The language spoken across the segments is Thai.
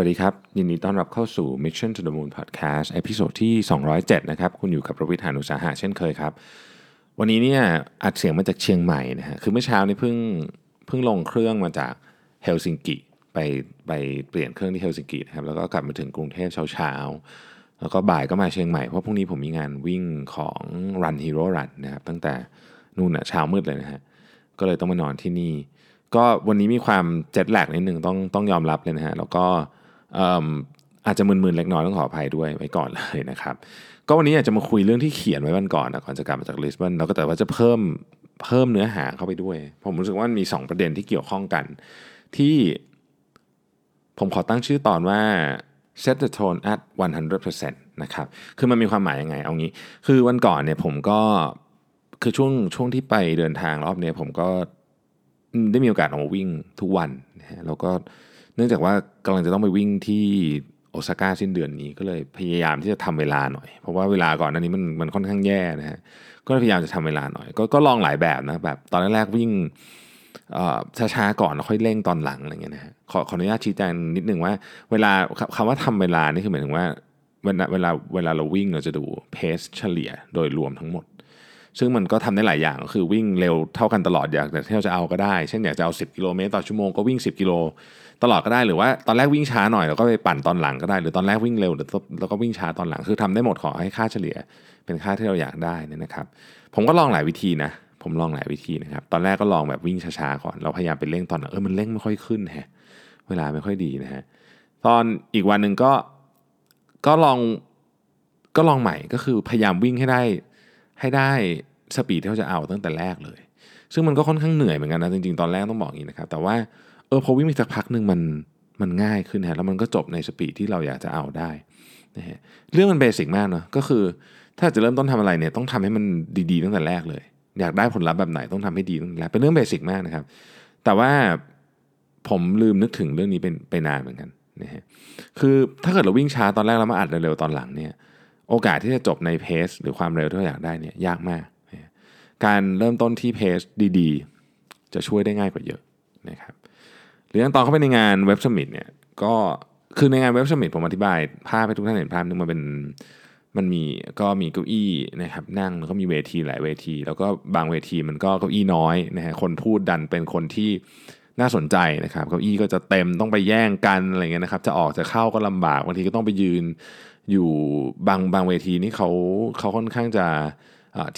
วัสดีครับ ยินดีต้อนรับเข้าสู่ Mission to the Moon Podcast episode ที่ 207 นะครับ คุณอยู่กับผมรวิศ หาญอุตสาหะเช่นเคยครับ วันนี้เนี่ยอัดเสียงมาจากเชียงใหม่นะฮะคือเมื่อเช้านี้เพิ่งเพิ่งลงเครื่องมาจากเฮลซิงกิไปไปเปลี่ยนเครื่องที่เฮลซิงกินะครับแล้วก็กลับมาถึงกรุงเทพเช้าๆ แล้วก็บ่ายก็มาเชียงใหม่ เพราะพรุ่งนี้ผมมีงานวิ่งของ Run Hero Run นะครับตั้งแต่นู่นอะเช้ามืดเลยนะฮะก็เลยต้องมานอนที่นี่ ก็วันนี้มีความเจ็ตแลกนิดนึงต้องต้องยอมรับเลยนะฮะแล้วก็ อาจจะมึนๆเล็กน้อยต้องขออภัยด้วยไว้ก่อนเลยนะครับ ก็วันนี้อยากจะมาคุยเรื่องที่เขียนไว้วันก่อนนะก่อนจะกลับมาจากลิสบอนแล้วก็แต่ว่าจะเพิ่มเพิ่มเนื้อหาเข้าไปด้วย ผมรู้สึกว่ามี 2 ประเด็นที่เกี่ยวข้องกัน ที่ผมขอตั้งชื่อตอนว่า set the tone at 100%นะครับ คือมันมีความหมายยังไง เอางี้ คือวันก่อนเนี่ยผมก็คือช่วงช่วงที่ไปเดินทางรอบเนี้ผมก็ได้มีโอกาสออกมาวิ่งทุกวันนะฮะแล้วก็ เนื่องจากว่ากำลังจะต้องไปวิ่งที่โอซาก้าสิ้นเดือนนี้ก็เลยพยายามที่จะทำเวลาหน่อย เพราะว่าเวลาก่อนนั้นนี้มันมันค่อนข้างแย่นะฮะก็พยายามจะทำเวลาหน่อยก็ก็ลองหลายแบบนะแบบตอนแรกๆวิ่งช้าๆก่อนค่อยเร่งตอนหลังอะไรเงี้ยนะฮะขอขออนุญาตชี้แจงนิดนึงว่า เวลาคำว่าทำเวลานี่คือหมายถึงว่าเวลาเวลาเวลาเราวิ่งเราจะดูเพสเฉลี่ยโดยรวมทั้งหมด ซึ่งมันก็ทำได้หลายอย่างก็คือวิ่งเร็วเท่ากันตลอดอยากแต่ที่เราจะเอาก็ได้ เช่นอยากจะเอา 10 กิโลเมตรต่อชั่วโมงก็วิ่ง 10 กิโลตลอดก็ได้หรือว่าตอนแรกวิ่งช้าหน่อยแล้วก็ไปปั่นตอนหลังก็ได้ หรือตอนแรกวิ่งเร็วแล้วก็วิ่งช้าตอนหลังคือทำได้หมดขอให้ค่าเฉลี่ยเป็นค่าที่เราอยากได้นะครับ ผมก็ลองหลายวิธีนะ ผมลองหลายวิธีนะครับตอนแรกก็ลองแบบวิ่งช้าๆก่อนเราพยายามไปเร่งตอนเออมันเร่งไม่ค่อยขึ้นฮะเวลาไม่ค่อยดีนะฮะตอนอีกวันหนึ่งก็ก็ลองก็ลองใหม่ก็คือพยายามวิ่งให้ได้ ให้ได้สปีดที่เขาจะเอาตั้งแต่แรกเลย ซึ่งมันก็ค่อนข้างเหนื่อยเหมือนกันนะจริงๆ ตอนแรกต้องบอกอย่างนี้นะครับแต่ว่าเออพอวิ่งไปสักพักหนึ่งมันมันง่ายขึ้นฮะแล้วมันก็จบในสปีดที่เราอยากจะเอาได้นะฮะเรื่องมันเบสิกมากเนาะก็คือ ถ้าจะเริ่มต้นทำอะไรเนี่ยต้องทำให้มันดีๆตั้งแต่แรกเลย อยากได้ผลลัพธ์แบบไหนต้องทำให้ดีตั้งแต่แรกเป็นเรื่องเบสิกมากนะครับ แต่ว่าผมลืมนึกถึงเรื่องนี้เป็นไปนานเหมือนกันนะฮะคือถ้าเกิดเราวิ่งช้าตอนแรกแล้วมาอัดเร็วๆตอนหลังเนี่ย โอกาสที่จะจบในเพสหรือความเร็วที่เราอยากได้เนี่ยยากมาก การเริ่มต้นที่เพจดีๆ จะช่วยได้ง่ายกว่าเยอะนะครับหรืออย่างตอนเข้าไปในงานเว็บสมิธเนี่ยก็คือในงานเว็บสมิธผมอธิบายภาพให้ทุกท่านเห็นภาพนึงมาเป็นมันมีก็มีเก้าอี้นะครับนั่งแล้วก็มีเวทีหลายเวที แล้วก็บางเวทีมันก็เก้าอี้น้อยนะฮะคนพูดดันเป็นคนที่น่าสนใจนะครับเก้าอี้ก็จะเต็มต้องไปแย่งกันอะไรเงี้ยนะครับจะออกจะเข้าก็ลำบากบางทีก็ต้องไปยืน อยู่บางบางเวทีนี่เขาเขาค่อนข้างจะ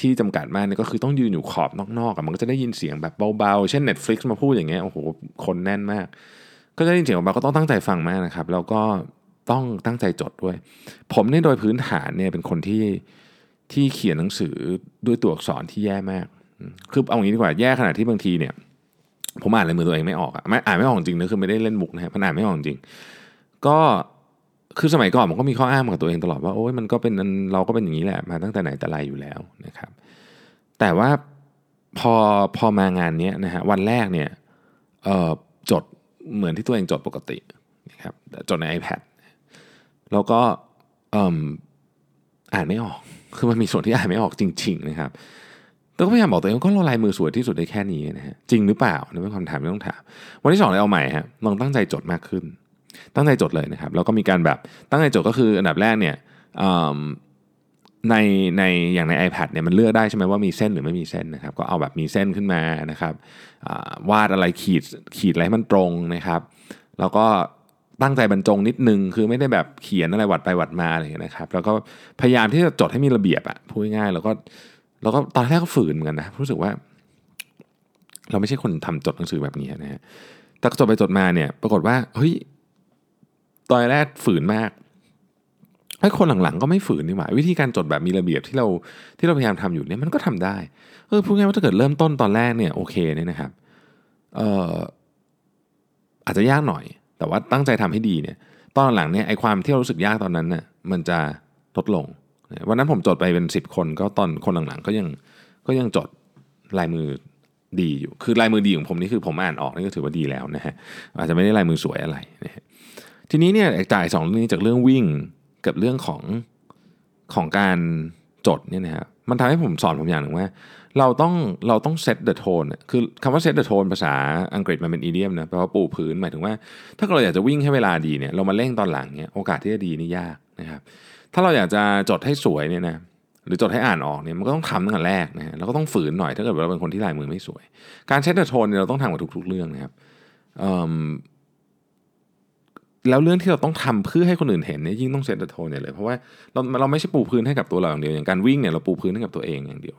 ที่จำกัดมากเนี่ยก็คือต้องยืนอยู่ขอบนอกๆมันก็จะได้ยินเสียงแบบเบาๆ เช่น Netflix มาพูดอย่างเงี้ยโอ้โหคนแน่นมาก ก็จะได้ยินเสียงเบาก็ต้องตั้งใจฟังมากนะครับ แล้วก็ต้องตั้งใจจดด้วย ผมเนี่ยโดยพื้นฐานเนี่ยเป็นคนที่ที่เขียนหนังสือด้วยตัวอักษรที่แย่มาก คือเอาอย่างนี้ดีกว่าแย่ขนาดที่บางทีเนี่ย ผมอ่านลายมือตัวเองไม่ออกอะไม่อ่านไม่ออกจริงนะคือไม่ได้เล่นมุกนะฮะมันอ่านไม่ออกจริง ก็ คือสมัยก่อนผมก็มีข้ออ้างกับตัวเองตลอดว่าโอ้ยมันก็เป็นเราก็เป็นอย่างนี้แหละมาตั้งแต่ไหนแต่ไรอยู่แล้วนะครับ แต่ว่าพอพอมางานนี้นะฮะวันแรกเนี่ยจดเหมือนที่ตัวเองจดปกตินะครับจดใน iPad แล้วก็อ่านไม่ออก คือมันมีส่วนที่อ่านไม่ออกจริง ๆ นะครับแล้วก็พยายามบอกตัวเองก็เราลายมือสวยที่สุดได้แค่นี้นะฮะจริงหรือเปล่านี่เป็นคำถามที่ต้องถาม วันที่สองเลยเอาใหม่ฮะลองตั้งใจจดมากขึ้น ตั้งใจจดเลยนะครับแล้วก็มีการแบบตั้งใจจดก็คืออันดับแรกเนี่ยในในอย่างใน iPad เนี่ยมันเลือกได้ใช่ไหมว่ามีเส้นหรือไม่มีเส้นนะครับก็เอาแบบมีเส้นขึ้นมานะครับวาดอะไรขีดขีดอะไรให้มันตรงนะครับ แล้วก็ตั้งใจบรรจงนิดนึง คือไม่ได้แบบเขียนอะไรวัดไปวัดมาอะไรอย่างนี้นะครับ แล้วก็พยายามที่จะจดให้มีระเบียบอะพูดง่ายๆแล้วก็แล้วก็ตอนแรกก็ฝืนเหมือนกันนะรู้สึกว่า เราไม่ใช่คนทำจดหนังสือแบบนี้นะฮะแต่จดไปจดมาเนี่ย ปรากฏว่าเฮ้ย ตอนแรกฝืนมากไอ้คนหลังๆก็ไม่ฝืนนี่หว่าวิธีการจดแบบมีระเบียบที่เราที่เราพยายามทำอยู่เนี่ยมันก็ทำได้เออพูดง่ายว่าถ้าเกิดเริ่มต้นตอนแรกเนี่ยโอเคเนี่ยนะครับเอ่ออาจจะยากหน่อย แต่ว่าตั้งใจทำให้ดีเนี่ย ตอนหลังเนี่ยไอ้ความที่เรารู้สึกยากตอนนั้นเนี่ยมันจะลดลงวันนั้นผมจดไปเป็นสิบคนก็ตอนคนหลังๆ ก็ยังก็ยังจดลายมือดีอยู่คือลายมือดีของผมนี่คือผมอ่านออกนี่ก็ถือว่าดีแล้วนะฮะอาจจะไม่ได้ลายมือสวยอะไรนะฮะ ทีนี้เนี่ยจ่ายสองเรื่องนี้จากเรื่องวิ่งกับเรื่องของของการจดเนี่ยนะฮะมันทำให้ผมสอนผมอย่างหนึ่งว่า เราต้องเราต้อง set the tone คือคำว่า set the tone ภาษาอังกฤษมันเป็น idiom นะแปลว่าปูพื้นหมายถึงว่า ถ้าเราอยากจะวิ่งให้เวลาดีเนี่ยเรามาเร่งตอนหลังเนี่ยโอกาสที่จะดีนี่ยากนะครับถ้าเราอยากจะจดให้สวยเนี่ยนะหรือจดให้อ่านออกเนี่ยมันก็ต้องทำตั้งแต่แรกนะฮะเราก็ต้องฝืนหน่อยถ้าเกิดเราเป็นคนที่ลายมือไม่สวย การ set the tone เนี่ยเราต้องทำกับทุกๆเรื่องนะครับ แล้วเรื่องที่เราต้องทำเพื่อให้คนอื่นเห็นเนี่ยยิ่งต้องเซตโทนเนี่ยเลยเพราะว่าเราเราไม่ใช่ปูพื้นให้กับตัวเราอย่างเดียวอย่างการวิ่งเนี่ยเราปูพื้นให้กับตัวเองอย่างเดียว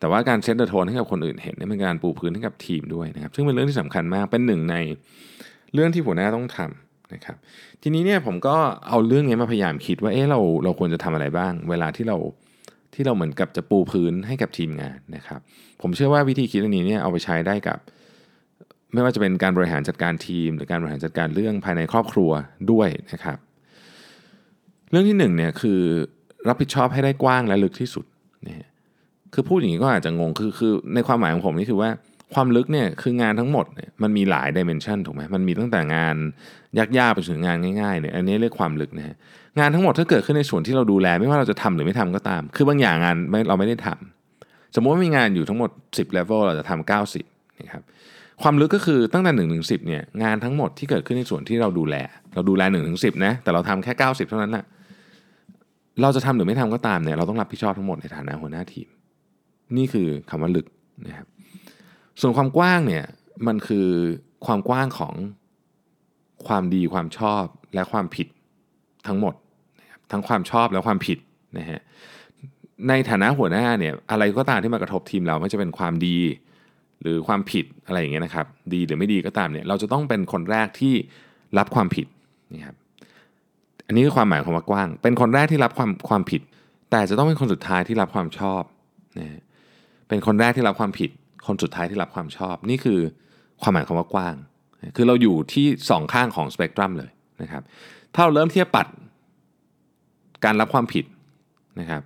แต่ว่าการเซตโทนให้กับคนอื่นเห็นเนี่ยเป็นการปูพื้นให้กับทีมด้วยนะครับ ซึ่งเป็นเรื่องที่สำคัญมากเป็นหนึ่งในเรื่องที่หัวหน้าต้องทำนะครับ ทีนี้เนี่ยผมก็เอาเรื่องนี้มาพยายามคิดว่าเออเราเราควรจะทำอะไรบ้าง เวลาที่เราที่เราเหมือนกับจะปูพื้นให้กับทีมงานนะครับ ผมเชื่อว่าวิธีคิดอันนี้เนี่ยเอาไปใช้ได้กับ ไม่ว่าจะเป็นการบริหารจัดการทีม หรือการบริหารจัดการเรื่องภายในครอบครัวด้วยนะครับ เรื่องที่หนึ่งเนี่ยคือรับผิดชอบให้ได้กว้างและลึกที่สุดนี่คือพูดอย่างนี้ก็อาจจะงงคือคือในความหมายของผมนี่คือว่าความลึกเนี่ยคืองานทั้งหมดเนี่ยมันมีหลายดิเมนชันถูกไหมมันมีตั้งแต่งานยากๆไปถึงงานง่ายๆเนี่ยอันนี้เรียกความลึกนะฮะงานทั้งหมดถ้าเกิดขึ้นในส่วนที่เราดูแล ไม่ว่าเราจะทำหรือไม่ทำก็ตาม คือบางอย่างงานเราไม่ได้ทำสมมติว่ามีงานอยู่ทั้งหมด 10 level เราจะทำ90นะครับ ความลึกก็คือตั้งแต่1นถึงสิเนี่ยงานทั้งหมดที่เกิดขึ้นในส่วนที่เราดูแล เราดูแล1นถึงสินะแต่เราทำแค่ 90 เท่านั้นนะเราจะทำหรือไม่ทำก็ตามเนี่ยเราต้องรับผิดชอบทั้งหมดในฐานะหัวหน้าทีม นี่คือคำว่าลึกนะครับส่วนความกว้างเนี่ยมันคือความกว้างของความดีความชอบและความผิดทั้งหมด ทั้งความชอบและความผิดนะฮะในฐานะหัวหน้าเนี่ยอะไรก็ตามที่มากระทบทีมเราไม่จะเป็นความดี หรือความผิดอะไรอย่างเงี้ยนะครับ ดีหรือไม่ดีก็ตามเนี่ยเราจะต้องเป็นคนแรกที่รับความผิดนี่ครับอันนี้คือความหมายของว่ากว้าง เป็นคนแรกที่รับความความผิด แต่จะต้องเป็นคนสุดท้ายที่รับความชอบนะเป็นคนแรกที่รับความผิด คนสุดท้ายที่รับความชอบ นี่คือความหมายของว่ากว้าง คือเราอยู่ที่สองข้างของสเปกตรัมเลยนะครับ ถ้าเราเริ่มที่จะปัดการรับความผิดนะครับ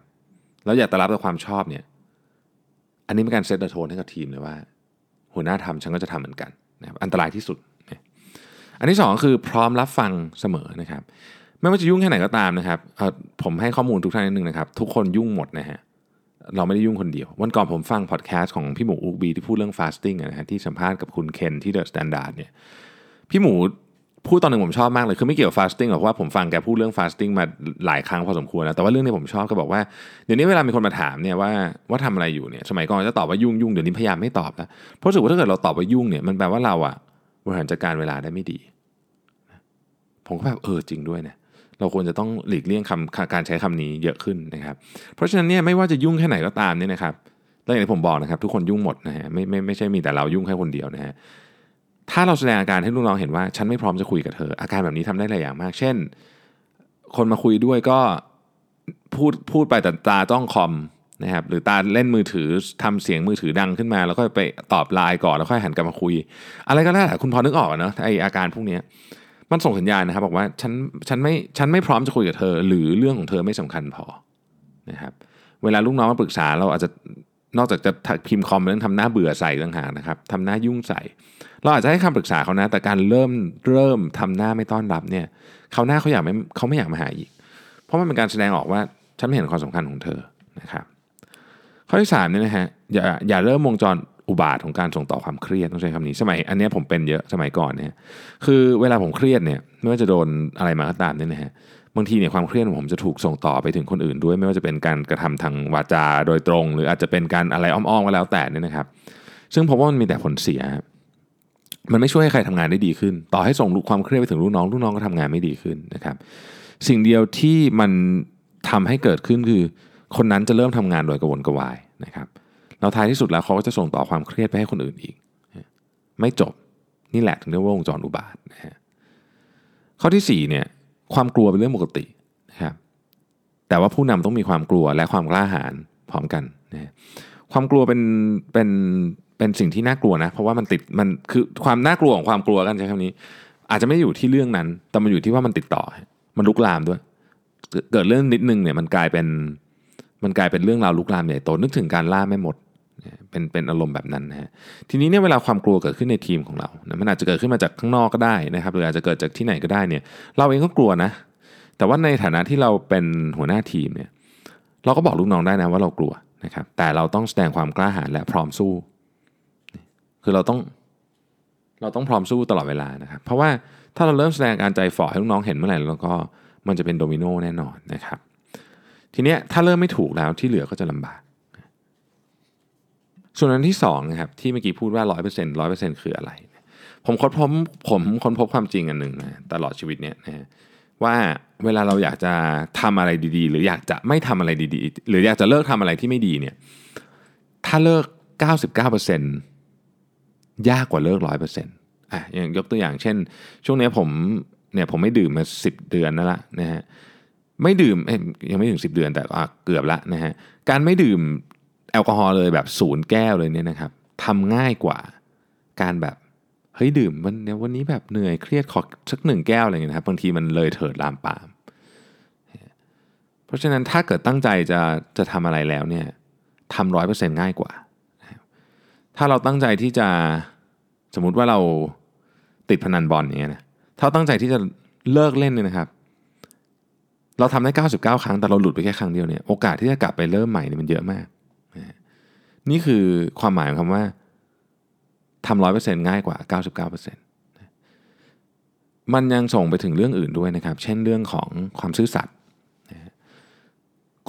แล้วอยากจะรับแต่ความชอบเนี่ย อันนี้เป็นการ set tone ให้กับทีมเลยว่า หัวหน้าทำฉันก็จะทำเหมือนกันนะครับอันตรายที่สุด อันที่ 2 คือพร้อมรับฟังเสมอนะครับไม่ว่าจะยุ่งแค่ไหนก็ตามนะครับผมให้ข้อมูลทุกท่านนิดนึงนะครับ ทุกคนยุ่งหมดนะฮะเราไม่ได้ยุ่งคนเดียว วันก่อนผมฟังพอดแคสต์ของพี่หมู Ookbee ที่พูดเรื่อง fasting นะฮะที่สัมภาษณ์กับคุณเคนที่ THE STANDARD เนี่ยพี่หมู พูดตอนหนึ่งผมชอบมากเลย คือไม่เกี่ยวกับฟาสติ้งหรอกว่าผมฟังแกพูดเรื่องฟาสติ้งมาหลายครั้งพอสมควรนะแต่ว่าเรื่องนี้ผมชอบก็บอกว่า เดี๋ยวนี้เวลามีคนมาถามเนี่ยว่าว่าทำอะไรอยู่เนี่ยสมัยก่อนจะตอบว่ายุ่งยุ่งเดี๋ยวนี้พยายามไม่ตอบแล้วเพราะรู้สึกว่าถ้าเกิดเราตอบว่ายุ่งเนี่ยมันแปลว่าเราอะบริหารจัดการเวลาได้ไม่ดี ผมก็แบบเออจริงด้วยเนี่ยเราควรจะต้องหลีกเลี่ยงคำการใช้คำนี้เยอะขึ้นนะครับ เพราะฉะนั้นเนี่ยไม่ว่าจะยุ่งแค่ไหนก็ตามเนี่ยนะครับแล้วอย่างที่ผมบอกนะครับ ทุกคนยุ่งหมดนะฮะไม่ไม่ไม่ใช่มีแต่เรายุ่งแค่คนเดียวนะฮะ ถ้าเราแสดงอาการให้ลูกน้องเห็นว่า ฉันไม่พร้อมจะคุยกับเธอ อาการแบบนี้ทำได้หลายอย่างมาก เช่น คนมาคุยด้วยก็พูดพูดไปแต่ตาจ้องคอมนะครับหรือตาเล่นมือถือทำเสียงมือถือดังขึ้นมา แล้วก็ไปตอบไลน์ก่อนแล้วค่อยหันกลับมาคุย อะไรก็ได้คุณพอนึกออกนะไออาการพวกนี้มันส่งสัญญาณนะครับบอกว่าฉันฉันไม่ฉันไม่พร้อมจะคุยกับเธอ หรือเรื่องของเธอไม่สำคัญพอนะครับเวลาลูกน้องมาปรึกษาเราอาจจะ นอกจากจะพิมพ์คอมแล้วทำหน้าเบื่อใส่ต่างหากนะครับทำหน้ายุ่งใส่ เราอาจจะให้คำปรึกษาเขานะ แต่การเริ่มเริ่มทำหน้าไม่ต้อนรับเนี่ยเขาหน้าเขาอยากไม่เขาไม่อยากมาหาอีก เพราะมันเป็นการแสดงออกว่าฉันไม่เห็นความสำคัญของเธอนะครับ ข้อที่3เนี่ยนะฮะอย่าอย่าเริ่มวงจรอุบาทของการส่งต่อความเครียดต้องใช้คำนี้สมัยอันนี้ผมเป็นเยอะสมัยก่อนเนี่ยคือเวลาผมเครียดเนี่ยไม่ว่าจะโดนอะไรมาก็ตามเนี่ยนะฮะ บางทีเนี่ยความเครียดของผมจะถูกส่งต่อไปถึงคนอื่นด้วย ไม่ว่าจะเป็นการกระทำทางวาจาโดยตรง หรืออาจจะเป็นการอะไรอ้อมๆก็แล้วแต่เนี่ยนะครับ ซึ่งผมว่ามันมีแต่ผลเสีย มันไม่ช่วยให้ใครทำงานได้ดีขึ้น ต่อให้ส่งความเครียดไปถึงลูกน้องลูกน้องก็ทำงานไม่ดีขึ้นนะครับ สิ่งเดียวที่มันทำให้เกิดขึ้นคือ คนนั้นจะเริ่มทำงานโดยกระวนกระวายนะครับแล้วท้ายที่สุดแล้วเขาก็จะส่งต่อความเครียดไปให้คนอื่นอีก ไม่จบนี่แหละถึงเรียกว่าวงจรอุบาทนะฮะข้อที่4เนี่ย ความกลัวเป็นเรื่องปกตินะครับแต่ว่าผู้นำต้องมีความกลัวและความกล้าหาญพร้อมกันนะความกลัวเป็นเป็นเป็นสิ่งที่น่ากลัวนะ เพราะว่ามันติดมันคือความน่ากลัวของความกลัวกันใช้คำนี้ อาจจะไม่อยู่ที่เรื่องนั้น แต่มันอยู่ที่ว่ามันติดต่อ มันลุกลามด้วย เกิดเรื่องนิดนึงเนี่ยมันกลายเป็นมันกลายเป็นเรื่องราวลุกลามใหญ่โตนึกถึงการล่าไม่หมด เป็นเป็นอารมณ์แบบนั้นนะฮะทีนี้เนี่ยเวลาความกลัวเกิดขึ้นในทีมของเรานะมันอาจจะเกิดขึ้นมาจากข้างนอกก็ได้นะครับหรืออาจจะเกิดจากที่ไหนก็ได้เนี่ยเราเองก็กลัวนะ แต่ว่าในฐานะที่เราเป็นหัวหน้าทีมเนี่ยเราก็บอกลูกน้องได้นะว่าเรากลัวนะครับแต่เราต้องแสดงความกล้าหาญและพร้อมสู้ คือเราต้องเราต้องพร้อมสู้ตลอดเวลานะครับเพราะว่าถ้าเราเริ่มแสดงการใจฝ่อให้ลูกน้องเห็นเมื่อไหร่แล้วก็มันจะเป็นโดมิโนแน่นอนนะครับทีเนี้ยถ้าเริ่มไม่ถูกแล้วที่เหลือก็จะลำบาก ส่วนอันที่สองนะครับที่เมื่อกี้พูดว่าร้อยเปอร์เซ็นต์ร้อยเปอร์เซ็นต์คืออะไร ผมค้นพบผมค้นพบความจริงอันหนึ่งนะตลอดชีวิตเนี่ยนะว่าเวลาเราอยากจะทำอะไรดีๆ หรืออยากจะไม่ทำอะไรดีๆ หรืออยากจะเลิกทำอะไรที่ไม่ดีเนี่ยถ้าเลิก 99%ยากกว่าเลิก 100%อะอย่างยกตัวอย่างเช่น ช่วงนี้ผมเนี่ยผมไม่ดื่มมา 10 เดือนนั่นละนะฮะไม่ดื่มยังไม่ถึง 10 เดือนแต่เกือบละนะฮะการไม่ดื่ม แอลกอฮอล์เลยแบบศูนย์แก้วเลยเนี่ยนะครับทำง่ายกว่าการแบบเฮ้ยดื่มวันนี้วันนี้แบบเหนื่อยเครียดขอสักหนึ่งแก้วอะไรเงี้ยนะครับบางทีมันเลยเถิดลามปาม เพราะฉะนั้นถ้าเกิดตั้งใจจะจะทำอะไรแล้วเนี่ยทำร้อยเปอร์เซ็นต์ง่ายกว่า ถ้าเราตั้งใจที่จะสมมุติว่าเราติดพนันบอลอย่างเงี้ยนะถ้าตั้งใจที่จะเลิกเล่นเนี่ยนะครับ เราทำได้ 99 ครั้งแต่เราหลุดไปแค่ครั้งเดียวเนี่ยโอกาสที่จะกลับไปเริ่มใหม่เนี่ยมันเยอะมาก นี่คือความหมายของคำว่าทำร้อยเปอร์เซ็นต์ง่ายกว่า 99%เปอร์เซ็นต์มันยังส่งไปถึงเรื่องอื่นด้วยนะครับ เช่นเรื่องของความซื่อสัตย์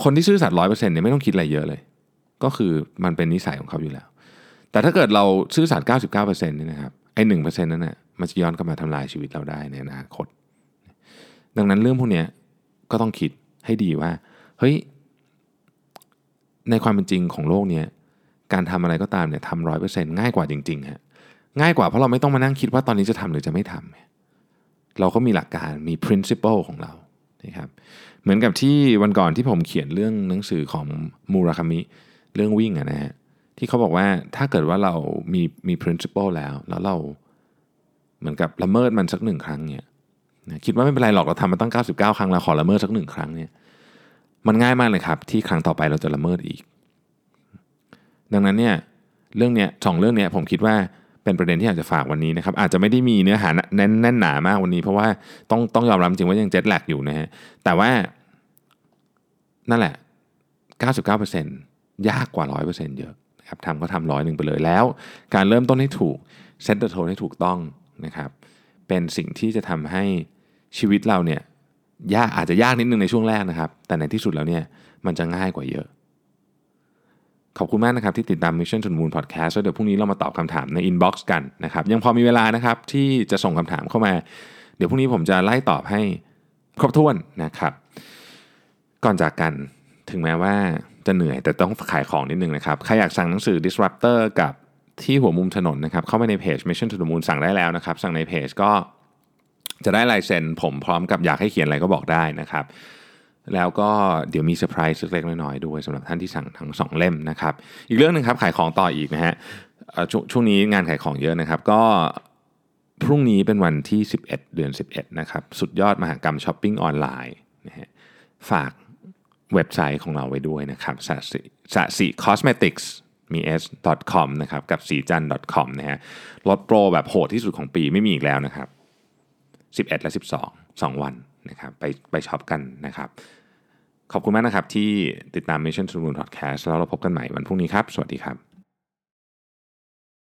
คนที่ซื่อสัตย์ร้อยเปอร์เซ็นต์เนี่ยไม่ต้องคิดอะไรเยอะเลย ก็คือมันเป็นนิสัยของเขาอยู่แล้ว แต่ถ้าเกิดเราซื่อสัตย์99%เนี่ยนะครับไอ้หนึ่งเปอร์เซ็นต์นั้นนะ่ะมันจะย้อนกลับมาทำลายชีวิตเราได้ในอนาคต ดังนั้นเรื่องพวกนี้ก็ต้องคิดให้ดีว่า เฮ้ย ในความเป็นจริงของโลกนี้ การทำอะไรก็ตามเนี่ยทำร้อยเปอร์เซ็นต์ง่ายกว่าจริงๆฮะง่ายกว่าเพราะเราไม่ต้องมานั่งคิดว่าตอนนี้จะทำหรือจะไม่ทำเราก็มีหลักการมี principle ของเรานะครับเหมือนกับที่วันก่อนที่ผมเขียนเรื่องหนังสือของมูราคามิเรื่องวิ่งอะนะฮะที่เขาบอกว่าถ้าเกิดว่าเรามีมี principle แล้ว แล้วเราเหมือนกับละเมิดมันสักหนึ่งครั้งเนี่ยคิดว่าไม่เป็นไรหรอกเราทำมาตั้ง 99 ครั้งแล้วขอละเมิดสักหนึ่งครั้งเนี่ยมันง่ายมากเลยครับ ที่ครั้งต่อไปเราจะละเมิดอีก ดังนั้นเนี่ยเรื่องเนี้ยสองเรื่องเนี้ยผมคิดว่าเป็นประเด็นที่อยากจะฝากวันนี้นะครับอาจจะไม่ได้มีเนื้อหาแน่นแน่นหนามากวันนี้ เพราะว่าต้องต้องยอมรับจริงว่ายังเจ็ตแลกอยู่นะฮะแต่ว่านั่นแหละ 99%ยากกว่า 100%เยอะนะครับทำก็ทำร้อยหนึ่งไปเลยแล้ว การเริ่มต้นให้ถูกเซตเตอร์โทนให้ถูกต้องนะครับเป็นสิ่งที่จะทำให้ชีวิตเราเนี่ยยากอาจจะยากนิดนึงในช่วงแรกนะครับ แต่ในที่สุดแล้วเนี่ยมันจะง่ายกว่าเยอะ ขอบคุณมากนะครับที่ติดตาม Mission to the Moon Podcast แล้วเดี๋ยวพรุ่งนี้เรามาตอบคำถามใน inbox กันนะครับ ยังพอมีเวลานะครับที่จะส่งคำถามเข้ามา เดี๋ยวพรุ่งนี้ผมจะไล่ตอบให้ครบถ้วนนะครับ ก่อนจากกันถึงแม้ว่าจะเหนื่อยแต่ต้องขายของนิดนึงนะครับ ใครอยากสั่งหนังสือ Disruptor กับที่หัวมุมถนนนะครับ เข้ามาในเพจ Mission to the Moon สั่งได้แล้วนะครับ สั่งในเพจก็จะได้ลายเซ็นผมพร้อมกับอยากให้เขียนอะไรก็บอกได้นะครับ แล้วก็เดี๋ยวมีเซอร์ไพรส์เล็กๆน้อยๆด้วยสำหรับท่านที่สั่งทั้งสองเล่มนะครับ อีกเรื่องหนึ่งครับขายของต่ออีกนะฮะชช่วงนี้งานขายของเยอะนะครับ ก็พรุ่งนี้เป็นวันที่ 11 เดือน 11 นะครับ สุดยอดมหากรรมช้อปปิ้งออนไลน์นะฮะฝากเว็บไซต์ของเราไว้ด้วยนะครับสสิสสิ cosmetics มี s com นะครับกับสีจัน com นะฮะลดโปรแบบโหดที่สุดของปีไม่มีอีกแล้วนะครับ 11 และ 12 2 วัน นะครับไปไปช็อปกันนะครับ ขอบคุณมากนะครับที่ติดตาม Mission to the Moon Podcast แล้วเราพบกันใหม่วันพรุ่งนี้ครับ สวัสดีครับ